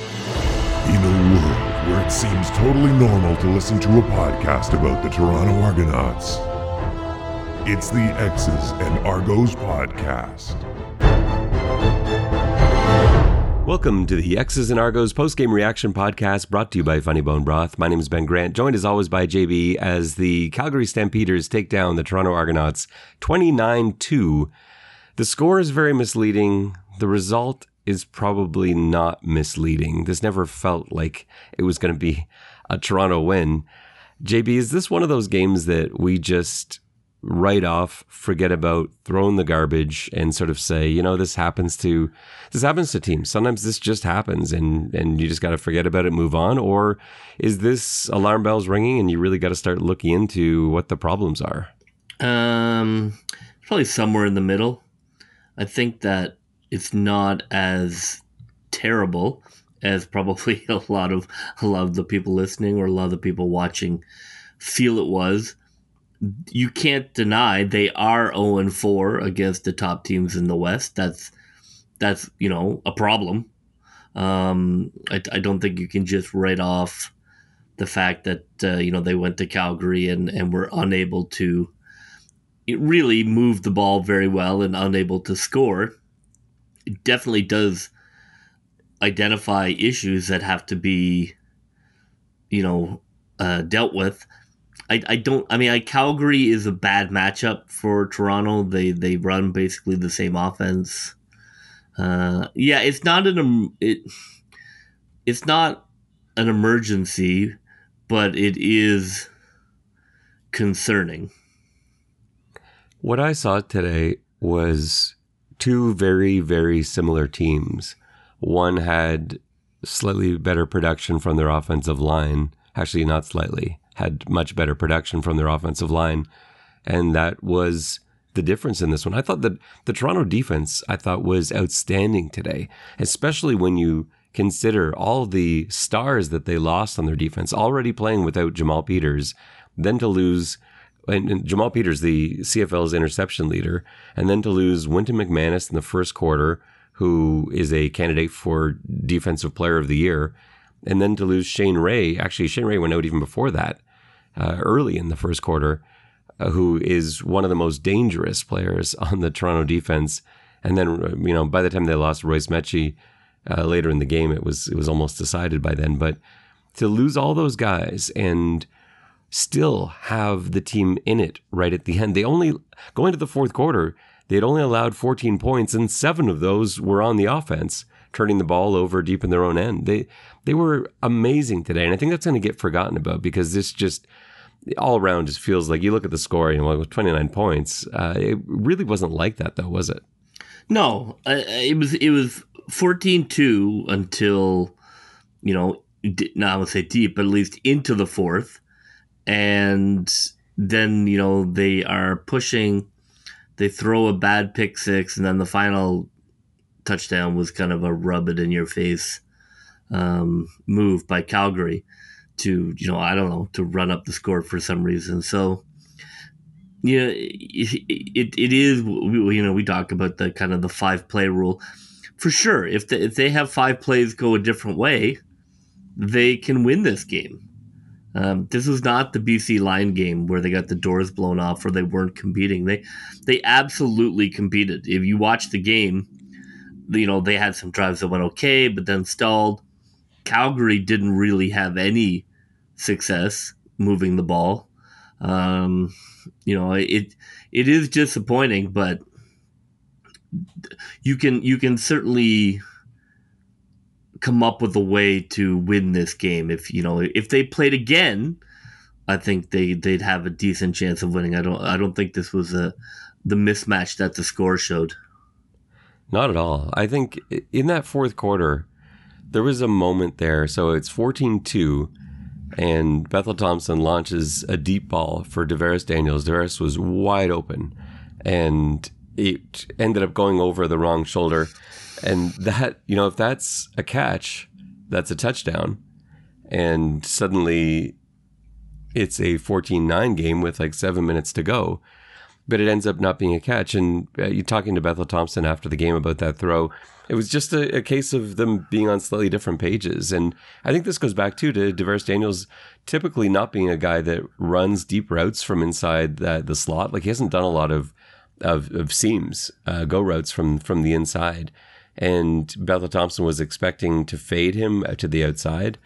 In a world where it seems totally normal to listen to a podcast about the Toronto Argonauts, it's the X's and Argos podcast. Welcome to the X's and Argos post-game reaction podcast brought to you by Funny Bone Broth. My name is Ben Grant, joined as always by JB as the Calgary Stampeders take down the Toronto Argonauts 29-2. The score is very misleading. The result is probably not misleading. This never felt like it was going to be a Toronto win. JB, is this one of those games that we just write off, forget about, throw in the garbage, and sort of say, you know, this happens to this happens to teams. Sometimes this just happens, and and you just got to forget about it, move on. Or is this alarm bells ringing, and you really got to start looking into what the problems are? Um, probably somewhere in the middle. I think that it's not as terrible as probably a lot of a lot of the people listening or a lot of the people watching feel it was. You can't deny they are 0 and 4 against the top teams in the West. That's that's you know a problem. Um, I, I don't think you can just write off the fact that uh, you know they went to Calgary and and were unable to really move the ball very well and unable to score definitely does identify issues that have to be, you know, uh, dealt with. I, I don't. I mean, I, Calgary is a bad matchup for Toronto. They they run basically the same offense. Uh, yeah, it's not an it. It's not an emergency, but it is concerning. What I saw today was two very, very similar teams. One had slightly better production from their offensive line. Actually, not slightly, had much better production from their offensive line. And that was the difference in this one. I thought that the Toronto defense, I thought, was outstanding today, especially when you consider all the stars that they lost on their defense, already playing without Jamal Peters, then to lose and, and, Jamal Peters, the CFL's interception leader, and then to lose Wynton McManus in the first quarter, who is a candidate for Defensive Player of the Year, and then to lose Shane Ray. Actually, Shane Ray went out even before that, uh, early in the first quarter, uh, who is one of the most dangerous players on the Toronto defense. And then, you know, by the time they lost Royce Metchie uh, later in the game, it was it was almost decided by then. But to lose all those guys and still have the team in it right at the end. They only, going to the fourth quarter, they had only allowed 14 points, and seven of those were on the offense, turning the ball over deep in their own end. They, they were amazing today. And I think that's going to get forgotten about because this just, all around just feels like you look at the score, you know, with 29 points. Uh, it really wasn't like that, though, was it? No, it was it was 14-2 until you know, not I would say deep, but at least into the fourth and then you know they are pushing they throw a bad pick six and then the final touchdown was kind of a rub it in your face um, move by calgary to you know i don't know to run up the score for some reason. So yeah it, it, it is you know we talk about the kind of the five play rule. For sure if, the, if they have five plays go a different way they can win this game um, this was not the BC Lion game where they got the doors blown off or they weren't competing. They they absolutely competed. If you watch the game, you know they had some drives that went okay, but then stalled. Calgary didn't really have any success moving the ball. Um, you know it it is disappointing, but you can you can certainly come up with a way to win this game. If you know, if they played again, I think they they'd have a decent chance of winning. I don't I don't think this was a the mismatch that the score showed. Not at all. I think in that fourth quarter, there was a moment there. So it's 14 2, and Bethel Thompson launches a deep ball for DaVaris Daniels. DaVaris was wide open, and it ended up going over the wrong shoulder. And that, you know, if that's a catch, that's a touchdown. And suddenly it's a 14 9 game with like seven minutes to go. but it ends up not being a catch. And uh, you talking to Bethel Thompson after the game about that throw, it was just a, a, case of them being on slightly different pages. And I think this goes back too to DaVaris Daniels typically not being a guy that runs deep routes from inside the, the slot. Like he hasn't done a lot of of, of seams, uh, go routes from from the inside. And Bethel Thompson was expecting to fade him to the outside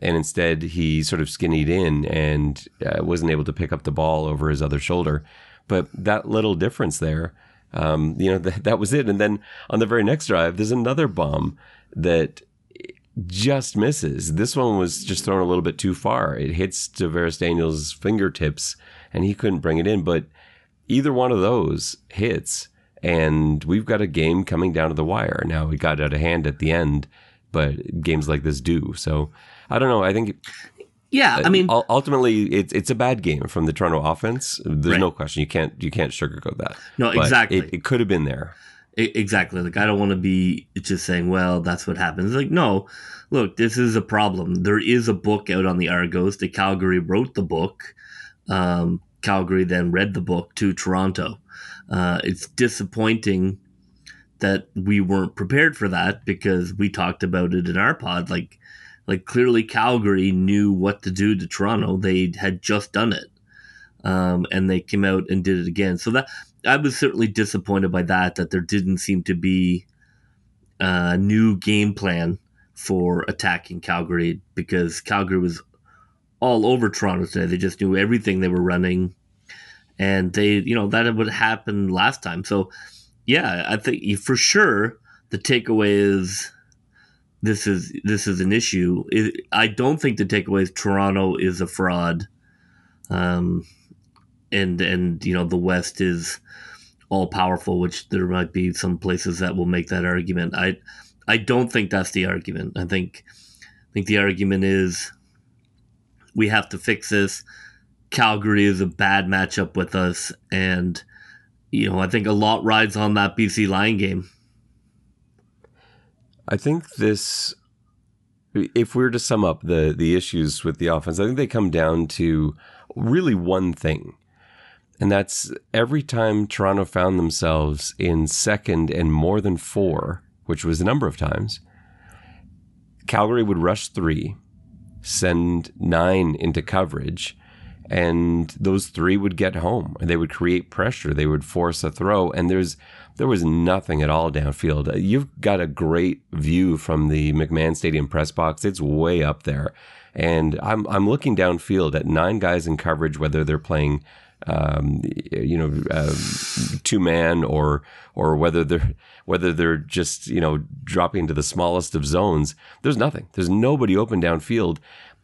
and instead he sort of skinnied in and uh, wasn't able to pick up the ball over his other shoulder. But that little difference there, um, you know, th- that was it. And then on the very next drive, there's another bomb that just misses. This one was just thrown a little bit too far. It hits DaVaris Daniels' fingertips, and he couldn't bring it in. But either one of those hits, and we've got a game coming down to the wire. Now we got out of hand at the end, but games like this do. So I don't know. I think. Yeah, I mean, ultimately, it's it's a bad game from the Toronto offense. There's right. no question. You can't you can't sugarcoat that. No, but exactly. It, it, could have been there. It, exactly. Like I don't want to be just saying, well, that's what happens. Like no, look, this is a problem. There is a book out on the Argos. The Calgary wrote the book. Um, Calgary then read the book to Toronto. Uh, it's disappointing that we weren't prepared for that because we talked about it in our pod. Like like clearly Calgary knew what to do to Toronto. They had just done it, um, and they came out and did it again. So that I was certainly disappointed by that. That there didn't seem to be a new game plan for attacking Calgary because Calgary was all over Toronto today. They just knew everything they were running, and they you know that would happen last time. So yeah, I think for sure the takeaway is this is this is an issue. I don't think the takeaway is Toronto is a fraud, um, and and you know the West is all powerful, which there might be some places that will make that argument. I I don't think that's the argument. I think I think the argument is we have to fix this. Calgary is a bad matchup with us, and you know I think a lot rides on that BC Lion game. I think this, if we were to sum up the the issues with the offense, I think they come down to really one thing, and that's every time Toronto found themselves in second and more than four, which was a number of times, Calgary would rush three, send nine into coverage, and those three would get home. They would create pressure. They would force a throw, and there's there was nothing at all downfield. Uh, you've got a great view from the McMahon Stadium press box. It's way up there, and I'm I'm looking downfield at nine guys in coverage, whether they're playing. Um, you know, uh, two man or or whether they're whether they're just you know dropping into the smallest of zones. There's nothing. There's nobody open downfield,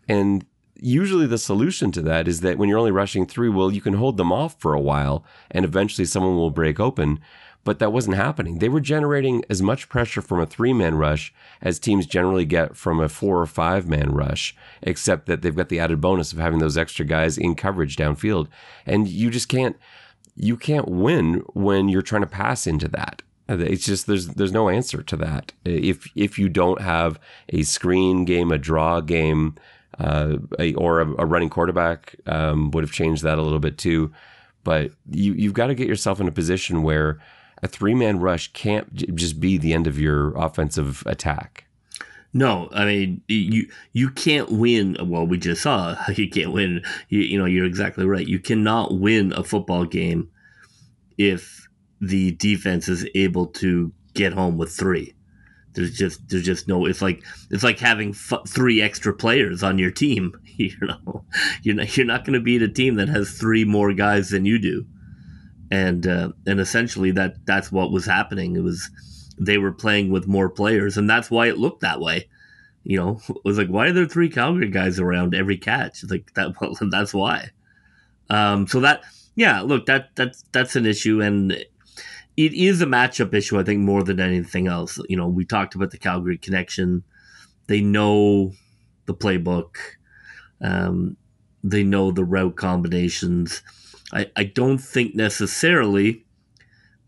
and usually the solution to that is that when you're only rushing three, well, you can hold them off for a while, and eventually someone will break open but that wasn't happening. They were generating as much pressure from a three man rush as teams generally get from a four or five man rush, except that they've got the added bonus of having those extra guys in coverage downfield. And you just can't you can't win when you're trying to pass into that. It's just there's there's no answer to that. If if you don't have a screen game, a draw game, uh, a, or a, a, running quarterback um, would have changed that a little bit too. But you you've got to get yourself in a position where a three man rush can't j- just be the end of your offensive attack. No, I mean you you can't win. Well, we just saw you can't win. You, you know, you're exactly right. You cannot win a football game if the defense is able to get home with three. There's just there's just no. It's like it's like having f- three extra players on your team. You know, you're not you're not going to beat a team that has three more guys than you do and uh, and essentially that that's what was happening. It was they were playing with more players, and that's why it looked that way. You know, it was like why are there three Calgary guys around every catch? It's like that. That's why. Um, so that yeah, look that that's that's an issue, and it is a matchup issue. I think more than anything else. You know, we talked about the Calgary connection. They know the playbook. Um, they know the route combinations I, I don't think necessarily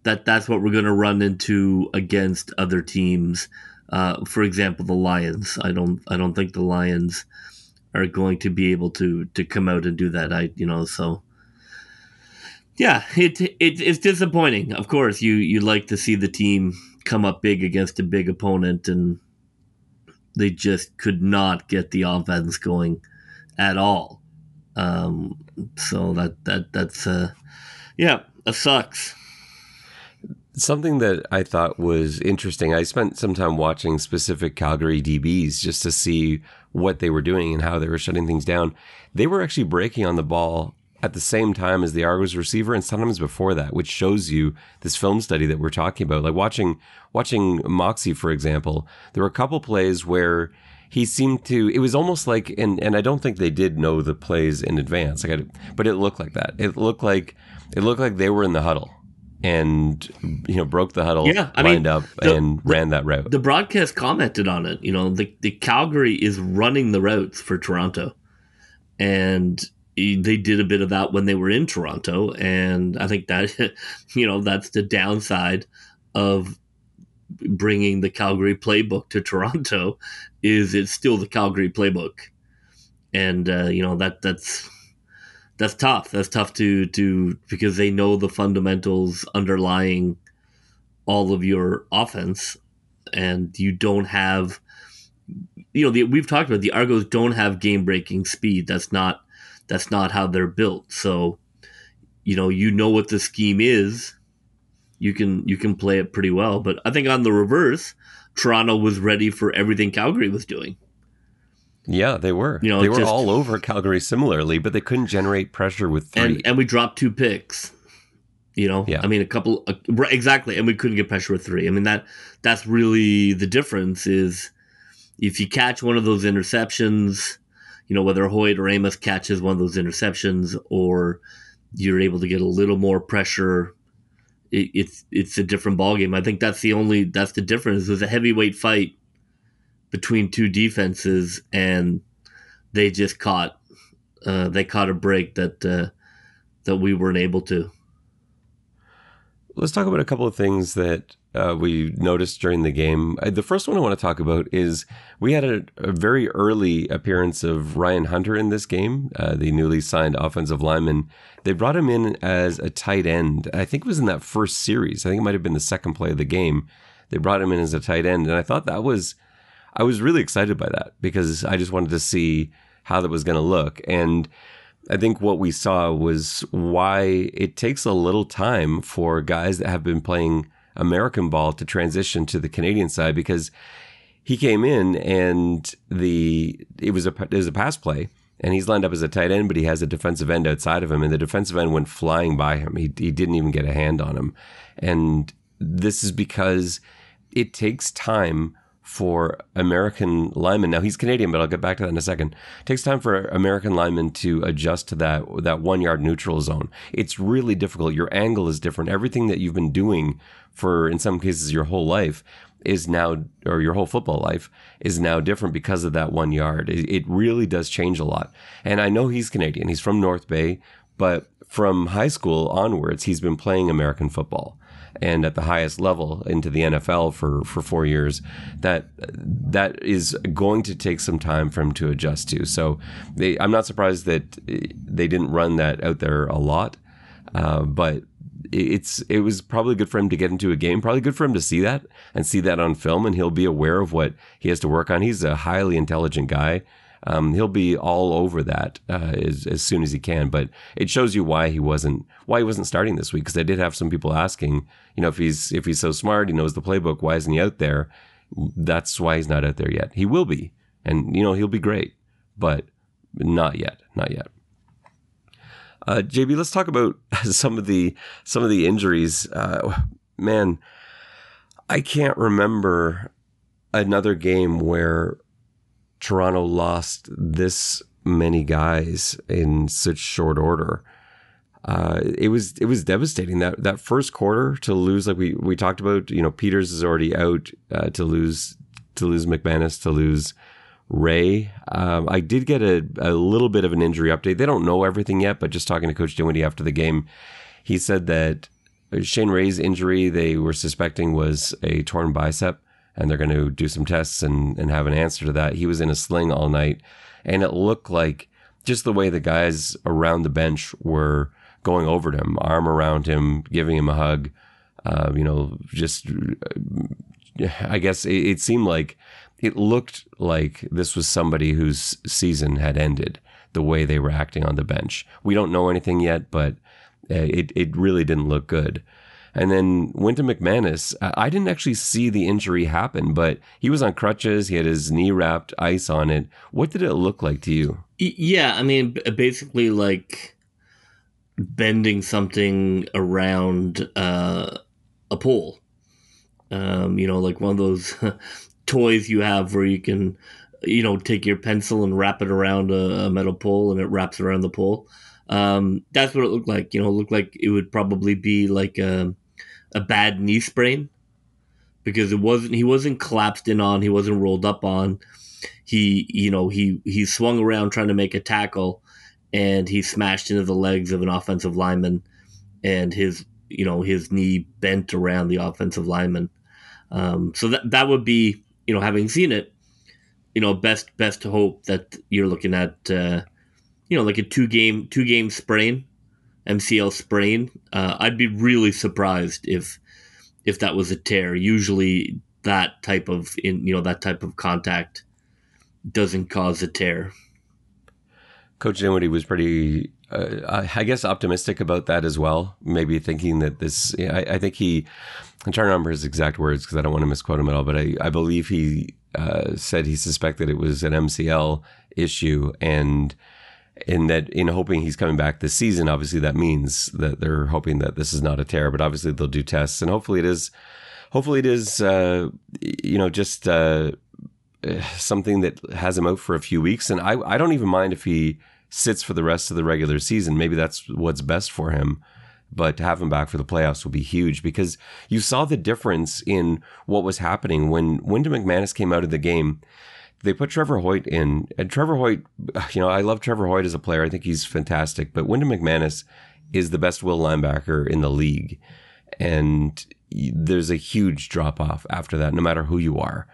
that that's what we're going to run into against other teams. Uh, for example, the Lions. I don't I don't think the Lions are going to be able to to come out and do that. I you know so Yeah, it, it it's disappointing. Of course, you you like to see the team come up big against a big opponent, and they just could not get the offense going at all. Um, so that that that's uh, yeah, that sucks. Something that I thought was interesting. I spent some time watching specific Calgary DBs just to see what they were doing and how they were shutting things down. They were actually breaking on the ball at the same time as the Argos receiver and sometimes before that, which shows you this film study that we're talking about. Like watching watching Moxie, for example, there were a couple plays where he seemed to it was almost like and and I don't think they did know the plays in advance. Like I, but it looked like that. It looked like it looked like they were in the huddle and you know broke the huddle, Yeah, I lined mean, up the- and ran that route. The broadcast commented on it. You know, the the Calgary is running the routes for Toronto, and they did a bit of that when they were in Toronto, and I think that you know that's the downside of bringing the Calgary playbook to Toronto is it's still the Calgary playbook, and uh, you know that that's that's tough. That's tough to to because they know the fundamentals underlying all of your offense, and you don't have. You know, the, we've talked about the Argos don't have game breaking speed. That's not that's not how they're built. So, you know, you know what the scheme is. You can you can play it pretty well. But I think on the reverse, Toronto was ready for everything Calgary was doing. yeah, they were. You know, they were just- all over Calgary similarly, but they couldn't generate pressure with three. and and we dropped two picks. You know, Yeah. I mean, a couple uh, exactly, and we couldn't get pressure with three. I mean that that's really the difference. Is if you catch one of those interceptions, you know whether Hoyt or Amos catches one of those interceptions, or you're able to get a little more pressure. It, it's it's a different ballgame. I think that's the only that's the difference. There's a heavyweight fight between two defenses, and they just caught uh, they caught a break that uh, that we weren't able to. Let's talk about a couple of things that uh, we noticed during the game. Uh, The first one I want to talk about is we had a, a very early appearance of Ryan Hunter in this game, uh, the newly signed offensive lineman. They brought him in as a tight end. I think it was in that first series. I think it might have been the second play of the game. They brought him in as a tight end, and I thought that was, I was really excited by that because I just wanted to see how that was going to look. And I think what we saw was why it takes a little time for guys that have been playing American ball to transition to the Canadian side because he came in and the it was a it was a pass play and he's lined up as a tight end, but he has a defensive end outside of him, and the defensive end went flying by him. He he didn't even get a hand on him, and this is because it takes time for American linemen. Now he's Canadian, but I'll get back to that in a second. It takes time for American linemen to adjust to that that one yard neutral zone. It's really difficult. Your angle is different. Everything that you've been doing for in some cases your whole life is now or your whole football life is now different because of that one yard. It, it really does change a lot. And I know he's Canadian. He's from North Bay, but from high school onwards, he's been playing American football and at the highest level into the NFL for, for four years, that that is going to take some time for him to adjust to. So they, I'm not surprised that they didn't run that out there a lot, uh, but it's it was probably good for him to get into a game. Probably good for him to see that and see that on film, and he'll be aware of what he has to work on. He's a highly intelligent guy. Um, he'll be all over that uh, as, as soon as he can. But it shows you why he wasn't why he wasn't starting this week because I did have some people asking, you know, if he's if he's so smart, he knows the playbook, why isn't he out there? That's why he's not out there yet. He will be, and you know he'll be great, but not yet, not yet. Uh, JB, let's talk about some of the some of the injuries. Uh, man, I can't remember another game where Toronto lost this many guys in such short order. Uh, it was it was devastating that that first quarter to lose like we we talked about. You know, Peters is already out uh, to lose to lose McManus to lose Ray. Um, I did get a, a little bit of an injury update. They don't know everything yet, but just talking to Coach Dinwiddie after the game, he said that Shane Ray's injury they were suspecting was a torn bicep, and they're going to do some tests and, and have an answer to that. He was in a sling all night, and it looked like just the way the guys around the bench were going over to him, arm around him, giving him a hug. Uh, you know, just I guess it, it seemed like it looked like this was somebody whose season had ended. The way they were acting on the bench, we don't know anything yet, but uh, it it really didn't look good. And then Wynton McManus, I didn't actually see the injury happen, but he was on crutches. He had his knee wrapped, ice on it. What did it look like to you? Yeah, I mean, basically like bending something around uh, a pole. Um, you know, like one of those toys you have where you can, you know, take your pencil and wrap it around a, a metal pole and it wraps around the pole. Um, that's what it looked like. You know, it looked like it would probably be like a, a bad knee sprain because it wasn't. He wasn't collapsed in on. He wasn't rolled up on. He, you know, he he swung around trying to make a tackle, and he smashed into the legs of an offensive lineman, and his, you know, his knee bent around the offensive lineman. Um, so that that would be you know, having seen it, you know, best best hope that you're looking at, uh, you know, like a two game two game sprain, MCL sprain. Uh, I'd be really surprised if if that was a tear. Usually, that type of in you know that type of contact doesn't cause a tear. Coach Dinwiddie was pretty, uh, I guess, optimistic about that as well. Maybe thinking that this, I, I think he, I'm trying to remember his exact words because I don't want to misquote him at all, but I, I believe he uh, said he suspected it was an MCL issue and in that in hoping he's coming back this season obviously that means that they're hoping that this is not a tear but obviously they'll do tests and hopefully it is hopefully it is uh, you know just uh, something that has him out for a few weeks. And I, I don't even mind if he sits for the rest of the regular season. Maybe that's what's best for him. But to have him back for the playoffs will be huge because you saw the difference in what was happening when Wynton McManus came out of the game. They put Trevor Hoyt in, and Trevor Hoyt, you know, I love Trevor Hoyt as a player. I think he's fantastic, but Wynton McManus is the best will linebacker in the league. And there's a huge drop off after that, no matter who you are.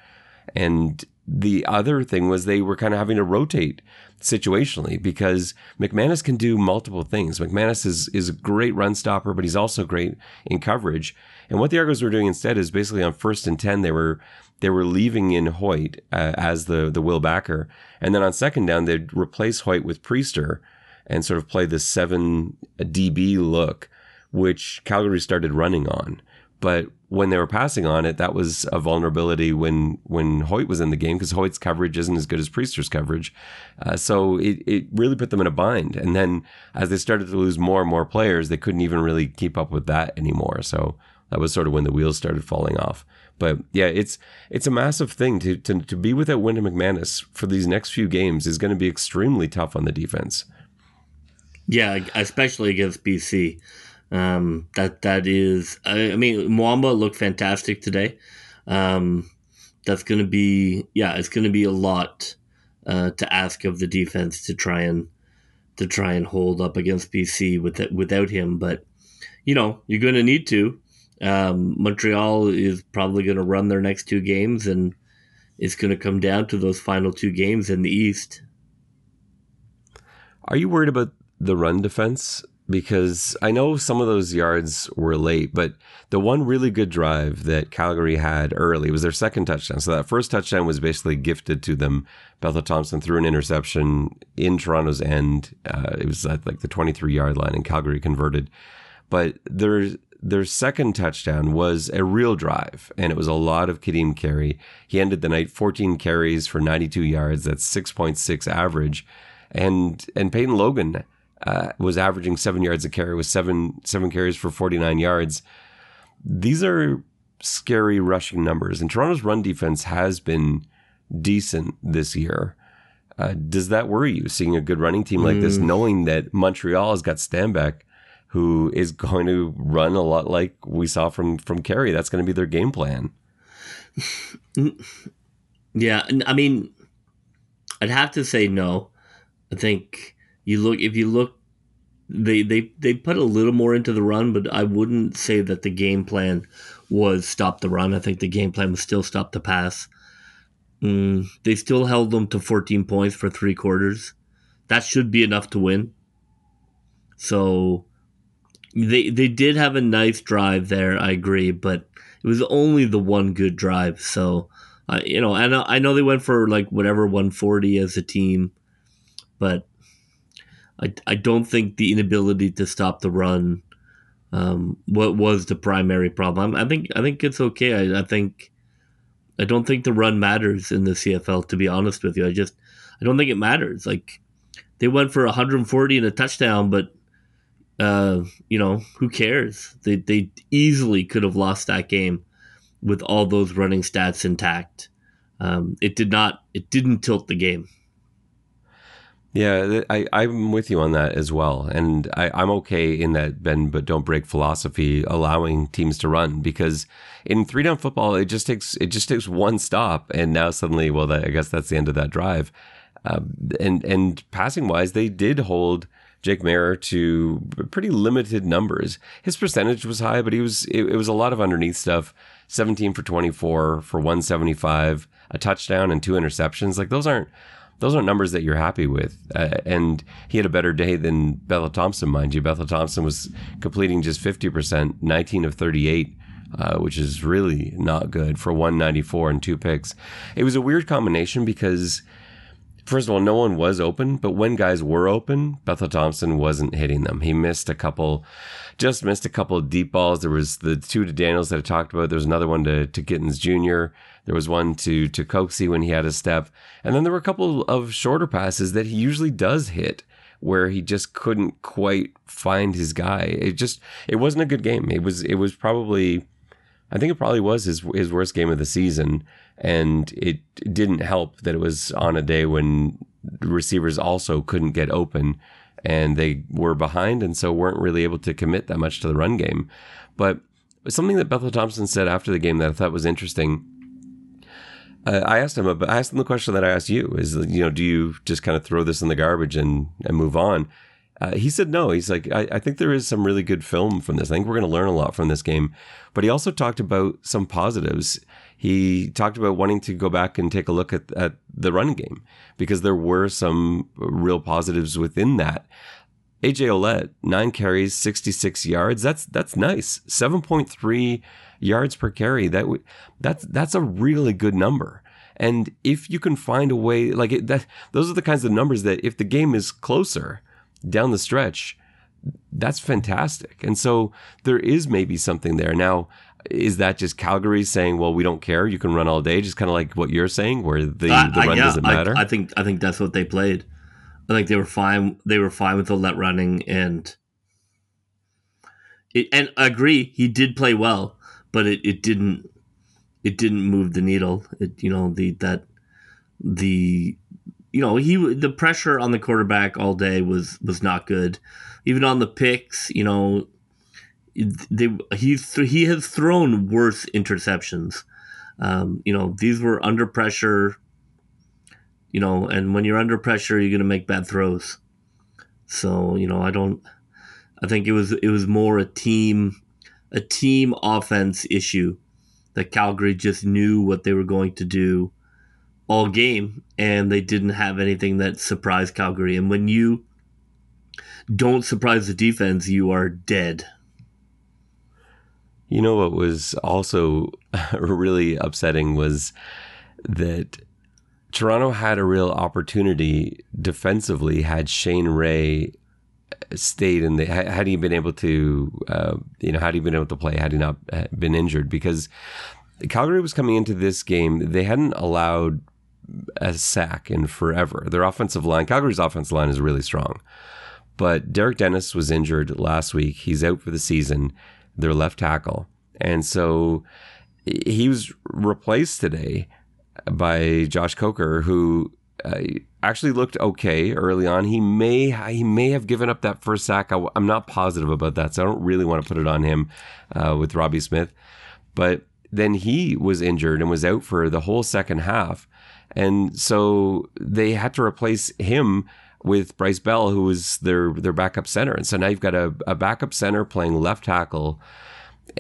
And the other thing was they were kind of having to rotate situationally because McManus can do multiple things. McManus is is a great run stopper, but he's also great in coverage. And what the Argos were doing instead is basically on first and ten they were they were leaving in Hoyt uh, as the the will backer, and then on second down they'd replace Hoyt with Priester and sort of play the seven DB look, which Calgary started running on. But when they were passing on it, that was a vulnerability when when Hoyt was in the game because Hoyt's coverage isn't as good as Priester's coverage. Uh, so it, it really put them in a bind. And then as they started to lose more and more players, they couldn't even really keep up with that anymore. So that was sort of when the wheels started falling off. But yeah, it's it's a massive thing to to, to be without Wynton McManus for these next few games is going to be extremely tough on the defense. Yeah, especially against BC. Um, that that is, I, I mean, Muamba looked fantastic today. Um, that's going to be, yeah, it's going to be a lot uh, to ask of the defense to try and to try and hold up against BC with without him. But you know, you're going to need to. Um, Montreal is probably going to run their next two games, and it's going to come down to those final two games in the East. Are you worried about the run defense because I know some of those yards were late, but the one really good drive that Calgary had early was their second touchdown. So that first touchdown was basically gifted to them. Bethel Thompson threw an interception in Toronto's end. Uh, it was at like the 23 yard line, and Calgary converted. But their their second touchdown was a real drive, and it was a lot of Kadeem Carey. He ended the night 14 carries for 92 yards. That's 6.6 average, and and Peyton Logan uh, was averaging seven yards a carry with seven seven carries for 49 yards. These are scary rushing numbers, and Toronto's run defense has been decent this year. Uh, does that worry you, seeing a good running team like mm. this, knowing that Montreal has got Stanback, who is going to run a lot like we saw from from Carey? That's going to be their game plan. Yeah, I mean, I'd have to say no. I think you look if you look they they they put a little more into the run, but I wouldn't say that the game plan was stop the run. I think the game plan was still stop the pass. Mm, they still held them to 14 points for three quarters. That should be enough to win. So they they did have a nice drive there. I agree, but it was only the one good drive. So, uh, you know, I know I know they went for like whatever 140 as a team, but I I don't think the inability to stop the run um, what was the primary problem. I think I think it's okay. I, I think I don't think the run matters in the CFL. To be honest with you, I just I don't think it matters. Like they went for 140 and a touchdown, but uh, you know who cares? They they easily could have lost that game with all those running stats intact. Um, it did not. It didn't tilt the game. Yeah, I, I'm with you on that as well. And I, I'm okay in that bend but don't break philosophy, allowing teams to run because in three down football, it just takes it just takes one stop, and now suddenly, well, that, I guess that's the end of that drive. Um, and and passing wise, they did hold Jake Maier to pretty limited numbers. His percentage was high, but he was it, it was a lot of underneath stuff. 17 for 24 for 175, a touchdown and two interceptions. Like those aren't those aren't numbers that you're happy with. Uh, and he had a better day than Bethel Thompson, mind you. Bethel Thompson was completing just 50%, 19 of 38. Uh, which is really not good for 194 and two picks. It was a weird combination because, first of all, no one was open, but when guys were open, Bethel Thompson wasn't hitting them. He missed a couple, just missed a couple of deep balls. There was the two to Daniels that I talked about. There was another one to, to Gittens Jr. There was one to to Coxie when he had a step, and then there were a couple of shorter passes that he usually does hit where he just couldn't quite find his guy. It just it wasn't a good game. It was it was probably I think it probably was his his worst game of the season, and it didn't help that it was on a day when receivers also couldn't get open and they were behind and so weren't really able to commit that much to the run game. But something that Bethel Thompson said after the game that I thought was interesting uh, I asked him, I asked him the question that I asked you: is you know, do you just kind of throw this in the garbage and and move on? Uh, he said no. He's like, I, I, think there is some really good film from this. I think we're going to learn a lot from this game. But he also talked about some positives. He talked about wanting to go back and take a look at, at the running game because there were some real positives within that. AJ Ouellette, nine carries, 66 yards. That's that's nice. 7.3 yards per carry. That that's that's a really good number. And if you can find a way, like it, that, those are the kinds of numbers that if the game is closer down the stretch, that's fantastic. And so there is maybe something there. Now, is that just Calgary saying, "Well, we don't care. You can run all day," just kind of like what you're saying, where the, uh, the run yeah, doesn't matter? I, I, think I think that's what they played. I think they were fine. They were fine with the let running, and it, and I agree, he did play well but it, it didn't it didn't move the needle. It you know the that the you know he the pressure on the quarterback all day was was not good. Even on the picks, you know, they he he has thrown worse interceptions. Um, you know, these were under pressure. You know, and when you're under pressure, you're gonna make bad throws. So you know, I don't. I think it was it was more a team a team offense issue that Calgary just knew what they were going to do all game and they didn't have anything that surprised Calgary. And when you don't surprise the defense, you are dead. You know what was also really upsetting was that Toronto had a real opportunity defensively had Shane Ray stayed and had he been able to, uh, you know, had he been able to play, had he not uh, been injured, because Calgary was coming into this game, they hadn't allowed a sack in forever. Their offensive line, Calgary's offensive line is really strong, but Derek Dennis was injured last week. He's out for the season. Their left tackle, and so he was replaced today by Josh Coker, who uh, actually looked okay early on. He may he may have given up that first sack. I, am not positive about that, so I don't really want to put it on him uh, with Robbie Smith. But then he was injured and was out for the whole second half, and so they had to replace him with Bryce Bell, who was their their backup center. And so now you've got a, a backup center playing left tackle,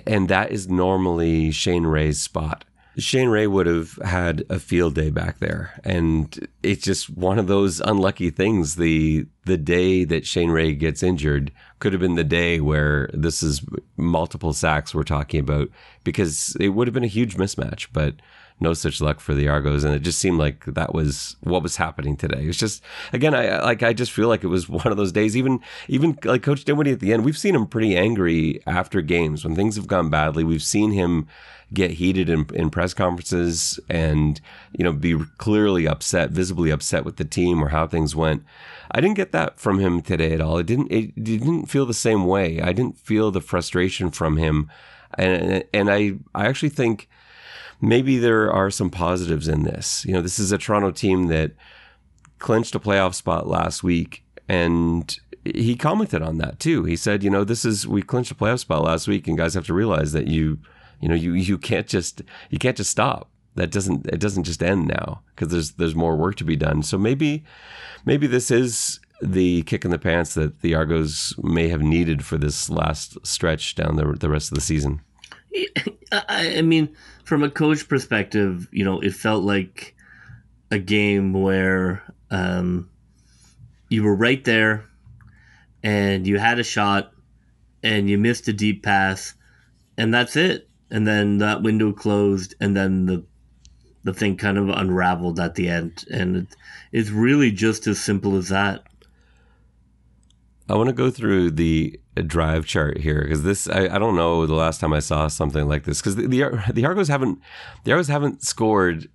and that is normally Shane Ray's spot. Shane Ray would have had a field day back there, and it's just one of those unlucky things. the The day that Shane Ray gets injured could have been the day where this is multiple sacks we're talking about, because it would have been a huge mismatch. But no such luck for the Argos, and it just seemed like that was what was happening today. It's just again, I like I just feel like it was one of those days. Even even like Coach Dinwiddie at the end, we've seen him pretty angry after games when things have gone badly. We've seen him get heated in, in press conferences and you know be clearly upset, visibly upset with the team or how things went. I didn't get that from him today at all. It didn't. It didn't feel the same way. I didn't feel the frustration from him, and and I I actually think maybe there are some positives in this. You know, this is a Toronto team that clinched a playoff spot last week and he commented on that too. He said, you know, this is we clinched a playoff spot last week and guys have to realize that you you know, you you can't just you can't just stop. That doesn't it doesn't just end now because there's there's more work to be done. So maybe maybe this is the kick in the pants that the Argos may have needed for this last stretch down the the rest of the season. I, I mean, from a coach perspective, you know, it felt like a game where um, you were right there and you had a shot and you missed a deep pass and that's it and then that window closed, and then the the thing kind of unraveled at the end, and it, it's really just as simple as that. I want to go through the drive chart here because this I, I don't know the last time I saw something like this because the, the the Argos haven't the Argos haven't scored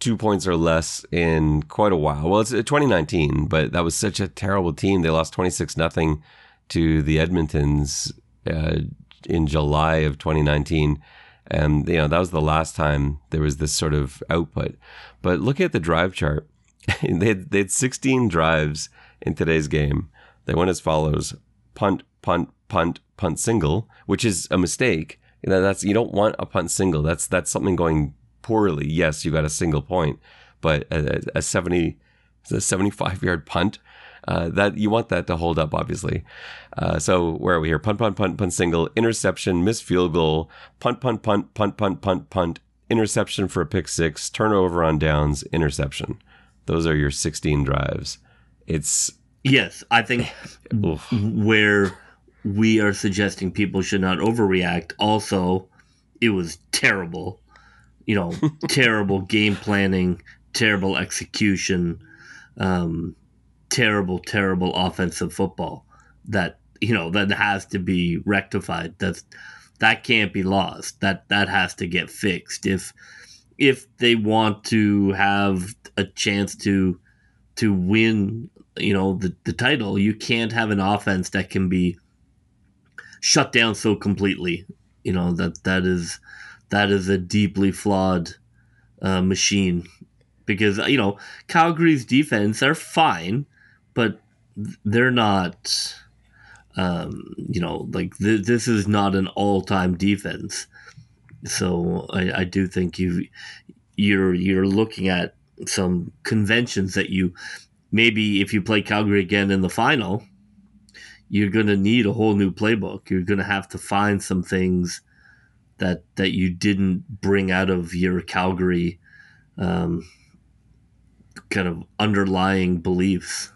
two points or less in quite a while. Well, it's 2019, but that was such a terrible team. They lost 26 nothing to the Edmontons uh, in July of 2019. And, you know, that was the last time there was this sort of output. But look at the drive chart. they, had, they had 16 drives in today's game. They went as follows punt, punt, punt, punt single, which is a mistake. You know, that's, you don't want a punt single. That's, that's something going poorly. Yes, you got a single point, but a, a 70, a 75 yard punt uh, that you want that to hold up, obviously. Uh, so where are we here? Punt, punt, punt, punt, single, interception, missed field goal, punt, punt, punt, punt, punt, punt, punt, interception for a pick six, turnover on downs, interception. Those are your 16 drives. It's yes, I think where we are suggesting people should not overreact. Also, it was terrible. You know, terrible game planning, terrible execution. Um, terrible, terrible offensive football that you know that has to be rectified. That's that can't be lost. That that has to get fixed if if they want to have a chance to to win you know the, the title you can't have an offense that can be shut down so completely you know that that is that is a deeply flawed uh, machine because you know calgary's defense are fine but they're not. Um, you know, like th- this is not an all-time defense. So I, I do think you you're you're looking at some conventions that you maybe if you play Calgary again in the final, you're going to need a whole new playbook. You're going to have to find some things that that you didn't bring out of your Calgary um, kind of underlying beliefs.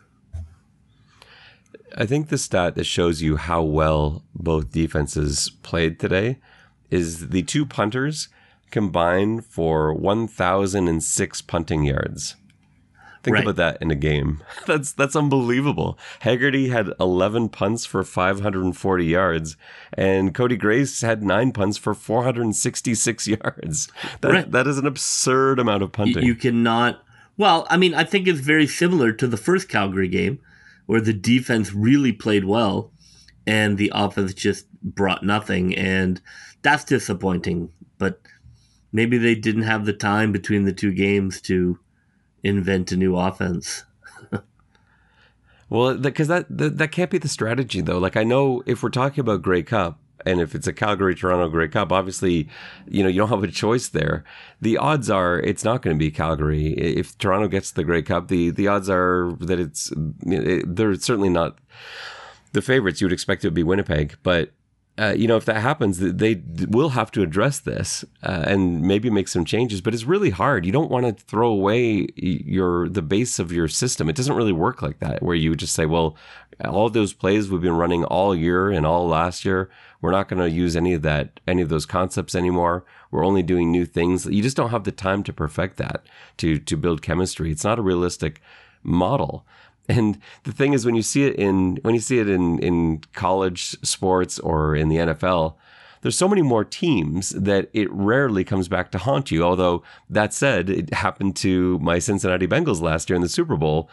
I think the stat that shows you how well both defenses played today is the two punters combined for 1,006 punting yards. Think right. about that in a game. That's that's unbelievable. Haggerty had 11 punts for 540 yards, and Cody Grace had nine punts for 466 yards. That right. that is an absurd amount of punting. You cannot. Well, I mean, I think it's very similar to the first Calgary game where the defense really played well and the offense just brought nothing. And that's disappointing. But maybe they didn't have the time between the two games to invent a new offense. well, because that, that that can't be the strategy though. Like I know if we're talking about Grey Cup, and if it's a Calgary Toronto Grey Cup, obviously, you know, you don't have a choice there. The odds are it's not going to be Calgary. If Toronto gets the Grey Cup, the the odds are that it's they're certainly not the favorites. You would expect it to be Winnipeg, but uh, you know, if that happens, they will have to address this uh, and maybe make some changes. But it's really hard. You don't want to throw away your the base of your system. It doesn't really work like that, where you just say, "Well, all those plays we've been running all year and all last year, we're not going to use any of that, any of those concepts anymore. We're only doing new things." You just don't have the time to perfect that to to build chemistry. It's not a realistic model. And the thing is, when you see it in when you see it in in college sports or in the NFL, there's so many more teams that it rarely comes back to haunt you. Although that said, it happened to my Cincinnati Bengals last year in the Super Bowl,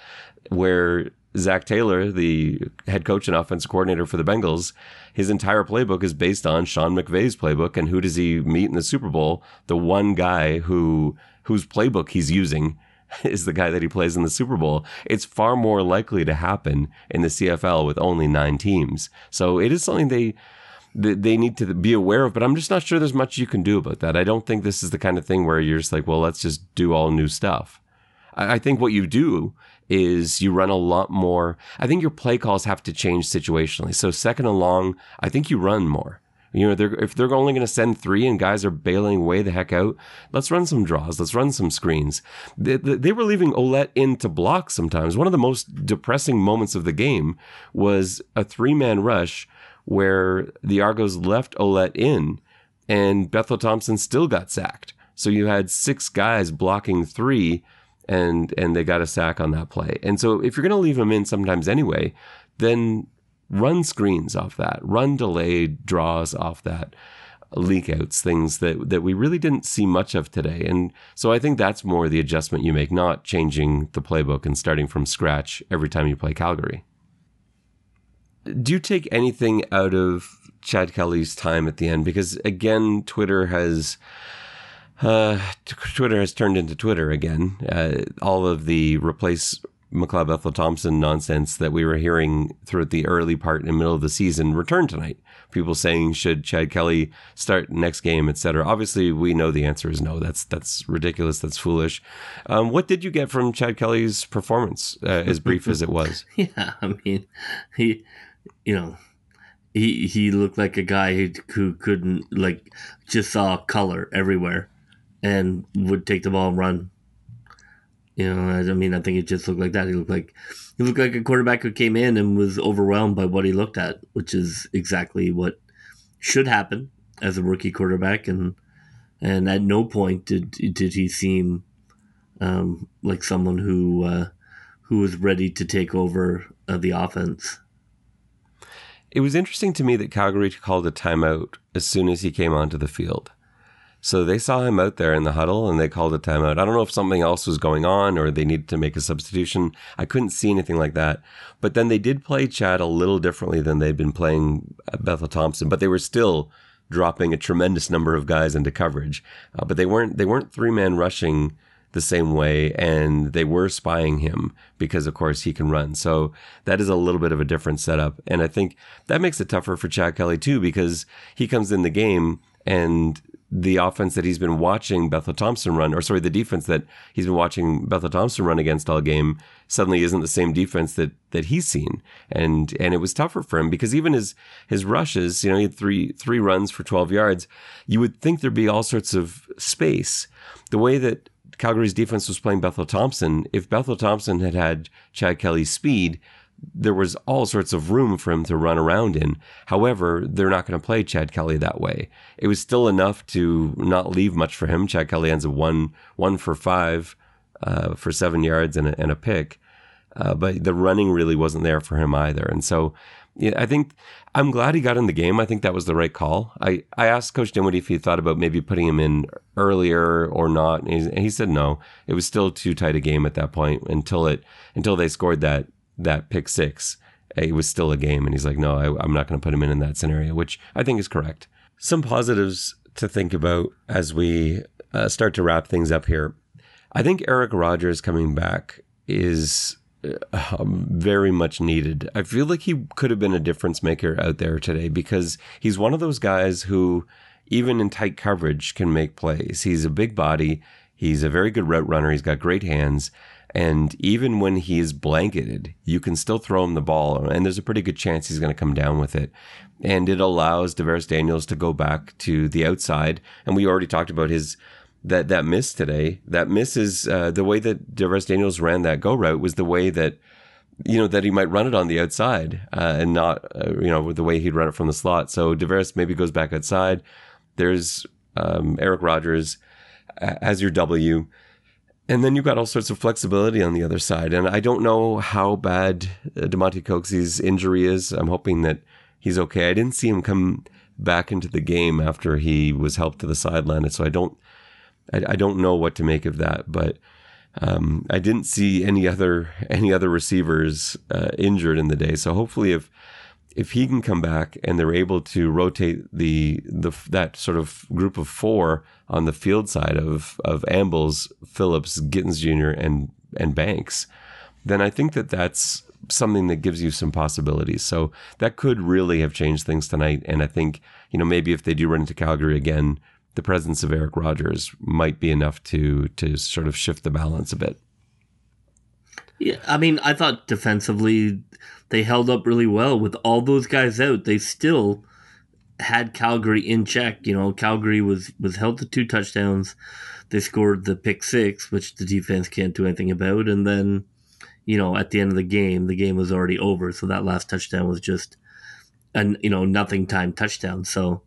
where Zac Taylor, the head coach and offensive coordinator for the Bengals, his entire playbook is based on Sean McVay's playbook. And who does he meet in the Super Bowl? The one guy who whose playbook he's using is the guy that he plays in the Super Bowl. It's far more likely to happen in the CFL with only nine teams. So it is something they they need to be aware of, but I'm just not sure there's much you can do about that. I don't think this is the kind of thing where you're just like, well, let's just do all new stuff. I think what you do is you run a lot more. I think your play calls have to change situationally. So second and long, I think you run more. You know, they're, if they're only going to send three and guys are bailing way the heck out, let's run some draws. Let's run some screens. They, they were leaving Ouellette in to block sometimes. One of the most depressing moments of the game was a three man rush where the Argos left Ouellette in and Bethel Thompson still got sacked. So you had six guys blocking three and and they got a sack on that play. And so if you're going to leave them in sometimes anyway, then run screens off that, run delayed draws off that, leak outs, things that, that we really didn't see much of today. And so I think that's more the adjustment you make, not changing the playbook and starting from scratch every time you play Calgary. Do you take anything out of Chad Kelly's time at the end? Because again, Twitter has. Uh, Twitter has turned into Twitter again. Uh, all of the replace McLeod Bethel Thompson nonsense that we were hearing throughout the early part and middle of the season return tonight. People saying should Chad Kelly start next game, etc. Obviously, we know the answer is no. That's that's ridiculous. That's foolish. Um, what did you get from Chad Kelly's performance, uh, as brief as it was? Yeah, I mean, he, you know, he he looked like a guy who, who couldn't like just saw color everywhere, and would take the ball and run you know, I mean, I think it just looked like that. He looked like he looked like a quarterback who came in and was overwhelmed by what he looked at, which is exactly what should happen as a rookie quarterback. And and at no point did did he seem um, like someone who uh, who was ready to take over uh, the offense. It was interesting to me that Calgary called a timeout as soon as he came onto the field. So they saw him out there in the huddle and they called a timeout. I don't know if something else was going on or they needed to make a substitution. I couldn't see anything like that. But then they did play Chad a little differently than they'd been playing Bethel Thompson, but they were still dropping a tremendous number of guys into coverage. Uh, but they weren't they weren't three man rushing the same way and they were spying him because of course he can run. So that is a little bit of a different setup. And I think that makes it tougher for Chad Kelly too because he comes in the game and the offense that he's been watching Bethel Thompson run, or sorry, the defense that he's been watching Bethel Thompson run against all game suddenly isn't the same defense that that he's seen. And and it was tougher for him because even his his rushes, you know, he had three three runs for 12 yards. You would think there'd be all sorts of space. The way that Calgary's defense was playing Bethel Thompson, if Bethel Thompson had had Chad Kelly's speed, there was all sorts of room for him to run around in. However, they're not going to play Chad Kelly that way. It was still enough to not leave much for him. Chad Kelly ends up one one for five uh, for seven yards and a, and a pick, uh, but the running really wasn't there for him either. And so, yeah, I think I'm glad he got in the game. I think that was the right call. I, I asked Coach Dinwiddie if he thought about maybe putting him in earlier or not, and he, and he said no. It was still too tight a game at that point until it until they scored that that pick six, it was still a game. And he's like, no, I, am not going to put him in in that scenario, which I think is correct. Some positives to think about as we uh, start to wrap things up here. I think Eric Rogers coming back is uh, very much needed. I feel like he could have been a difference maker out there today because he's one of those guys who, even in tight coverage, can make plays. He's a big body. He's a very good route runner. He's got great hands And even when he is blanketed, you can still throw him the ball, and there's a pretty good chance he's going to come down with it. And it allows DaVaris Daniels to go back to the outside. And we already talked about his that that miss today. That miss is uh, the way that DaVaris Daniels ran that go route was the way that you know that he might run it on the outside uh, and not uh, you know the way he'd run it from the slot. So DaVaris maybe goes back outside. There's um, Eric Rogers as your W. And then you've got all sorts of flexibility on the other side. And I don't know how bad uh, Damonte Coxie's injury is. I'm hoping that he's okay. I didn't see him come back into the game after he was helped to the sideline. So I don't, I, I don't know what to make of that. But um, I didn't see any other any other receivers uh, injured in the day. So hopefully, if if he can come back and they're able to rotate the the that sort of group of four on the field side of of Ambles, Phillips, Gittens Jr. and and Banks, then I think that that's something that gives you some possibilities. So that could really have changed things tonight. And I think you know maybe if they do run into Calgary again, the presence of Eric Rogers might be enough to to sort of shift the balance a bit. Yeah, I mean, I thought defensively they held up really well with all those guys out. They still had Calgary in check. You know, Calgary was was held to two touchdowns. They scored the pick six, which the defense can't do anything about, and then, you know, at the end of the game, the game was already over. So that last touchdown was just an you know nothing time touchdown. So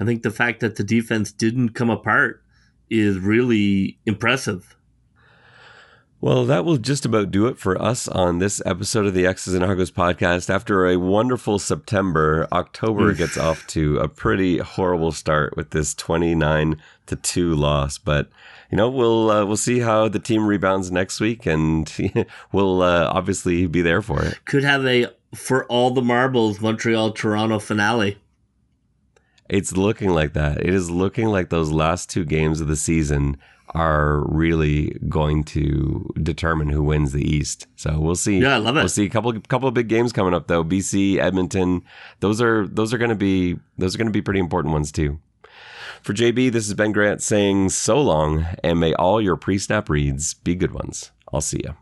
I think the fact that the defense didn't come apart is really impressive. Well, that will just about do it for us on this episode of the X's and Argos podcast. After a wonderful September, October gets off to a pretty horrible start with this 29 to 2 loss, but you know, we'll uh, we'll see how the team rebounds next week and we'll uh, obviously be there for it. Could have a for all the marbles Montreal Toronto finale. It's looking like that. It is looking like those last two games of the season are really going to determine who wins the East. So we'll see. Yeah, I love it. We'll see a couple couple of big games coming up though. BC, Edmonton, those are those are going to be those are going to be pretty important ones too. For JB, this is Ben Grant saying so long, and may all your pre-snap reads be good ones. I'll see you.